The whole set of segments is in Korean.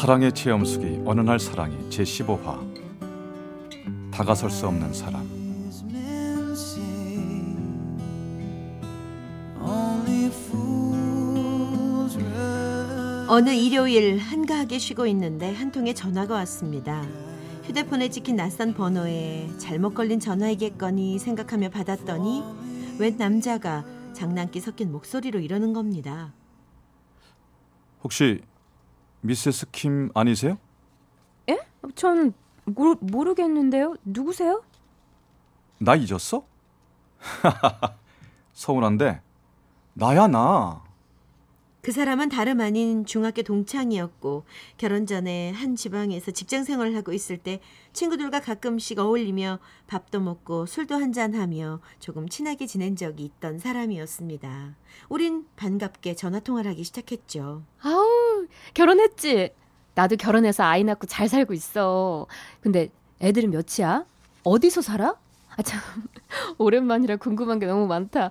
사랑의 체험수기 어느 날 사랑이 제15화 다가설 수 없는 사람 어느 일요일 한가하게 쉬고 있는데 한 통의 전화가 왔습니다. 휴대폰에 찍힌 낯선 번호에 잘못 걸린 전화이겠거니 생각하며 받았더니 웬 남자가 장난기 섞인 목소리로 이러는 겁니다. 혹시 미세스 킴 아니세요? 예? 전 모르, 모르겠는데요. 누구세요? 나 잊었어? 서운한데 나야 나. 그 사람은 다름 아닌 중학교 동창이었고 결혼 전에 한 지방에서 직장 생활을 하고 있을 때 친구들과 가끔씩 어울리며 밥도 먹고 술도 한잔하며 조금 친하게 지낸 적이 있던 사람이었습니다. 우린 반갑게 전화 통화를 하기 시작했죠. 아우, 결혼했지? 나도 결혼해서 아이 낳고 잘 살고 있어. 근데 애들은 몇이야? 어디서 살아? 아, 참. 오랜만이라 궁금한 게 너무 많다.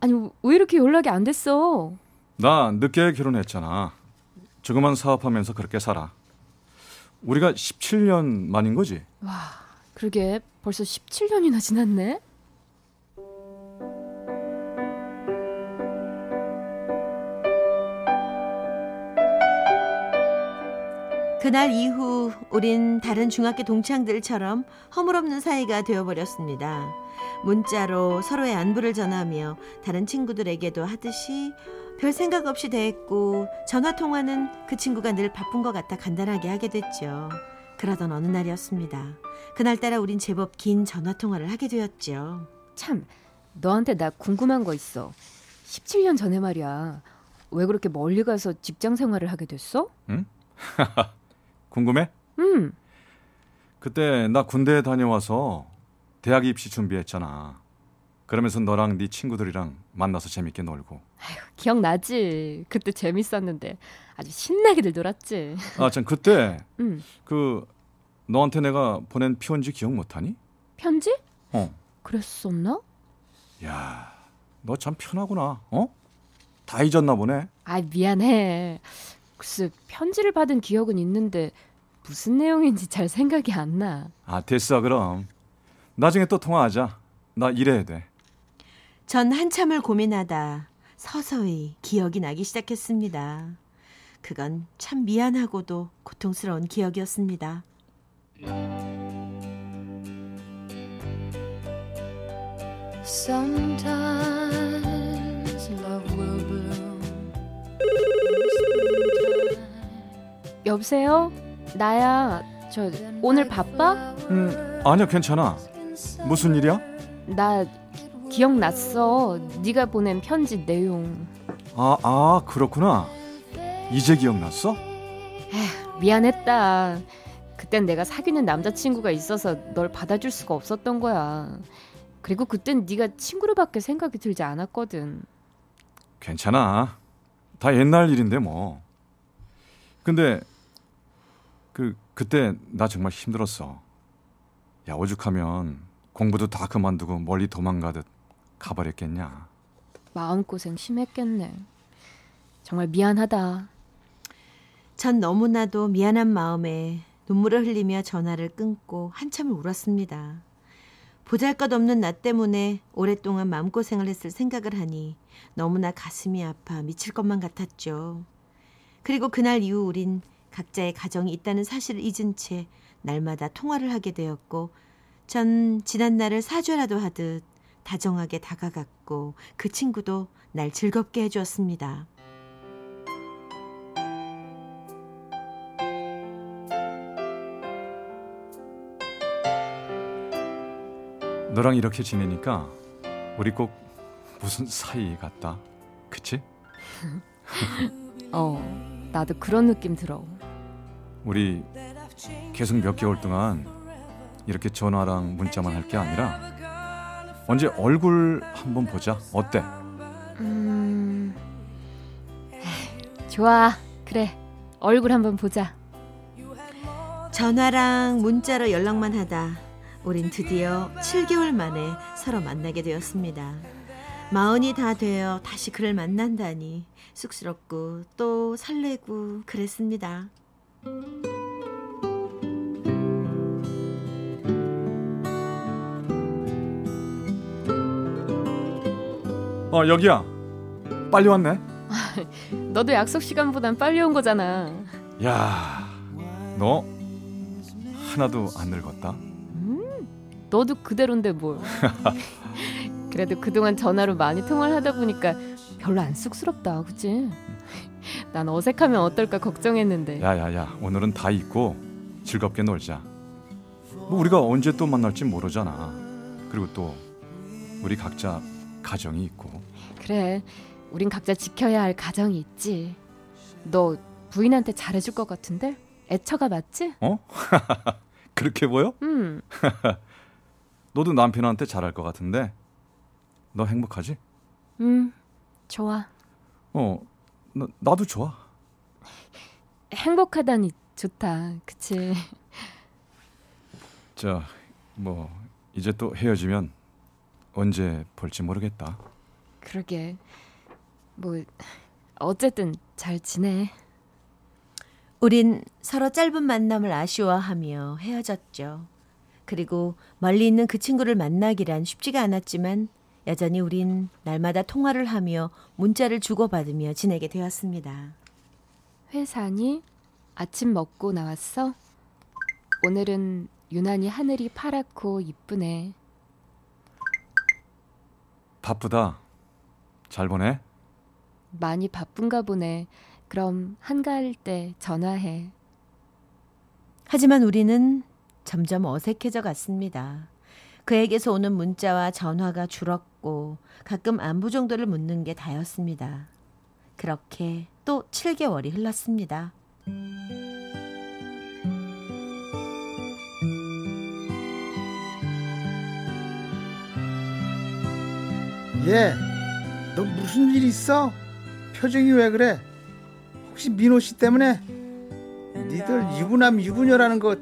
아니, 왜 이렇게 연락이 안 됐어? 나 늦게 결혼했잖아. 조그만 사업하면서 그렇게 살아. 우리가 17년 만인 거지? 와, 그러게 벌써 17년이나 지났네. 그날 이후 우린 다른 중학교 동창들처럼 허물없는 사이가 되어버렸습니다. 문자로 서로의 안부를 전하며 다른 친구들에게도 하듯이 별 생각 없이 대했고 전화 통화는 그 친구가 늘 바쁜 것 같아 간단하게 하게 됐죠. 그러던 어느 날이었습니다. 그날따라 우린 제법 긴 전화 통화를 하게 되었죠. 참, 너한테 나 궁금한 거 있어. 17년 전에 말이야. 왜 그렇게 멀리 가서 직장 생활을 하게 됐어? 응? 궁금해? 응. 그때 나 군대에 다녀와서 대학 입시 준비했잖아. 그러면서 너랑 네 친구들이랑 만나서 재밌게 놀고. 아휴, 기억나지. 그때 재밌었는데 아주 신나게들 놀았지. 아, 참 그때 응. 그 너한테 내가 보낸 편지 기억 못 하니? 편지? 어. 그랬었나? 야, 너 참 편하구나. 어? 다 잊었나 보네. 아, 미안해. 글쎄, 편지를 받은 기억은 있는데 무슨 내용인지 잘 생각이 안 나. 아, 됐어 그럼. 나중에 또 통화하자. 나 일해야 돼. 전 한참을 고민하다 서서히 기억이 나기 시작했습니다. 그건 참 미안하고도 고통스러운 기억이었습니다. Sometimes 여보세요? 나야. 저 오늘 바빠? 음, 아니야 괜찮아. 무슨 일이야? 나 기억났어. 네가 보낸 편지 내용. 아, 아 그렇구나. 이제 기억났어? 에휴, 미안했다. 그땐 내가 사귀는 남자친구가 있어서 널 받아줄 수가 없었던 거야. 그리고 그땐 네가 친구로밖에 생각이 들지 않았거든. 괜찮아. 다 옛날 일인데 뭐. 근데 그 그때 나 정말 힘들었어. 야 오죽하면 공부도 다 그만두고 멀리 도망가듯 가버렸겠냐. 마음고생 심했겠네. 정말 미안하다. 전 너무나도 미안한 마음에 눈물을 흘리며 전화를 끊고 한참을 울었습니다. 보잘것없는 나 때문에 오랫동안 마음고생을 했을 생각을 하니 너무나 가슴이 아파 미칠 것만 같았죠. 그리고 그날 이후 우린 각자의 가정이 있다는 사실을 잊은 채 날마다 통화를 하게 되었고 전 지난 날을 사죄라도 하듯 다정하게 다가갔고 그 친구도 날 즐겁게 해주었습니다. 너랑 이렇게 지내니까 우리 꼭 무슨 사이 같다. 그치? 어, 나도 그런 느낌 들어. 우리 계속 몇 개월 동안 이렇게 전화랑 문자만 할 게 아니라 언제 얼굴 한번 보자. 어때? 음, 에이, 좋아. 그래. 얼굴 한번 보자. 전화랑 문자로 연락만 하다 우린 드디어 7개월 만에 서로 만나게 되었습니다. 마흔이 다 되어 다시 그를 만난다니 쑥스럽고 또 설레고 그랬습니다. 어 여기야. 빨리 왔네. 너도 약속 시간보단 빨리 온 거잖아. 야, 너 하나도 안 늙었다. 너도 그대로인데 뭘. 그래도 그동안 전화로 많이 통화를 하다 보니까 별로 안 쑥스럽다. 그치? 난 어색하면 어떨까 걱정했는데. 야야야, 오늘은 다 잊고 즐겁게 놀자. 뭐 우리가 언제 또 만날지 모르잖아. 그리고 또 우리 각자 가정이 있고. 그래. 우린 각자 지켜야 할 가정이 있지. 너 부인한테 잘해줄 것 같은데? 애처가 맞지? 그렇게 보여? 음. 너도 남편한테 잘할 것 같은데. 너 행복하지? 음. 좋아. 어, 나, 나도 좋아. 행복하다니 좋다. 그치? 자, 뭐 이제 또 헤어지면 언제 볼지 모르겠다. 그러게. 뭐 어쨌든 잘 지내. 우린 서로 짧은 만남을 아쉬워하며 헤어졌죠. 그리고 멀리 있는 그 친구를 만나기란 쉽지가 않았지만 여전히 우린 날마다 통화를 하며 문자를 주고받으며 지내게 되었습니다. 회사니? 아침 먹고 나왔어? 오늘은 유난히 하늘이 파랗고 이쁘네. 바쁘다. 잘 보내. 많이 바쁜가 보네. 그럼 한가할 때 전화해. 하지만 우리는 점점 어색해져 갔습니다. 그에게서 오는 문자와 전화가 줄었고 가끔 안부 정도를 묻는 게 다였습니다. 그렇게 또 7개월이 흘렀습니다. 얘, 너 무슨 일 있어? 표정이 왜 그래? 혹시 민호 씨 때문에? 니들 유부남 유부녀라는 거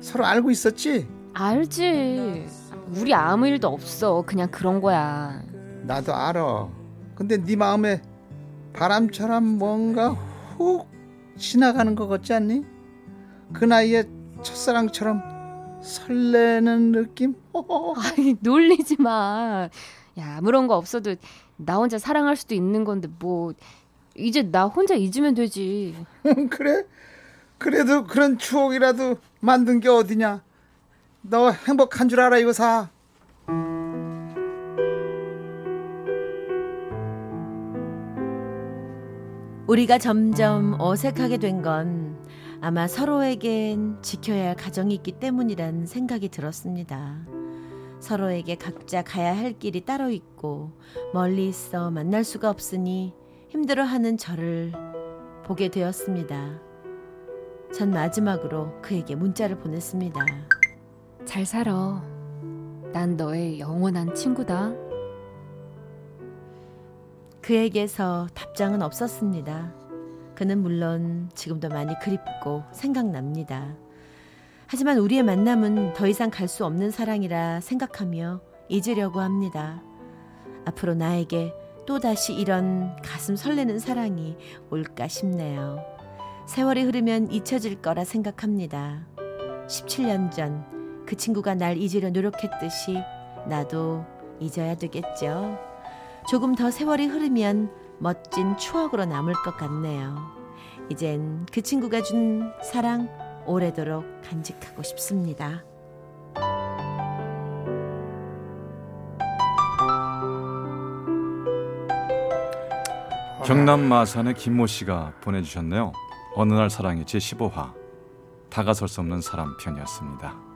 서로 알고 있었지? 알지. 우리 아무 일도 없어. 그냥 그런 거야. 나도 알아. 근데 네 마음에 바람처럼 뭔가 훅 지나가는 것 같지 않니? 그 나이에 첫사랑처럼 설레는 느낌? 아이, 놀리지 마. 야, 아무런 거 없어도 나 혼자 사랑할 수도 있는 건데 뭐 이제 나 혼자 잊으면 되지. 그래? 그래도 그런 추억이라도 만든 게 어디냐? 너 행복한 줄 알아 이거 사. 우리가 점점 어색하게 된 건 아마 서로에겐 지켜야 할 가정이 있기 때문이란 생각이 들었습니다. 서로에게 각자 가야 할 길이 따로 있고 멀리 있어 만날 수가 없으니 힘들어하는 저를 보게 되었습니다. 전 마지막으로 그에게 문자를 보냈습니다. 잘 살아. 난 너의 영원한 친구다. 그에게서 답장은 없었습니다. 그는 물론 지금도 많이 그립고 생각납니다. 하지만 우리의 만남은 더 이상 갈 수 없는 사랑이라 생각하며 잊으려고 합니다. 앞으로 나에게 또다시 이런 가슴 설레는 사랑이 올까 싶네요. 세월이 흐르면 잊혀질 거라 생각합니다. 17년 전 그 친구가 날 잊으려 노력했듯이 나도 잊어야 되겠죠. 조금 더 세월이 흐르면 멋진 추억으로 남을 것 같네요. 이젠 그 친구가 준 사랑 오래도록 간직하고 싶습니다. 경남 마산의 김모 씨가 보내주셨네요. 어느 날 사랑의 제 15화 다가설 수 없는 사람 편이었습니다.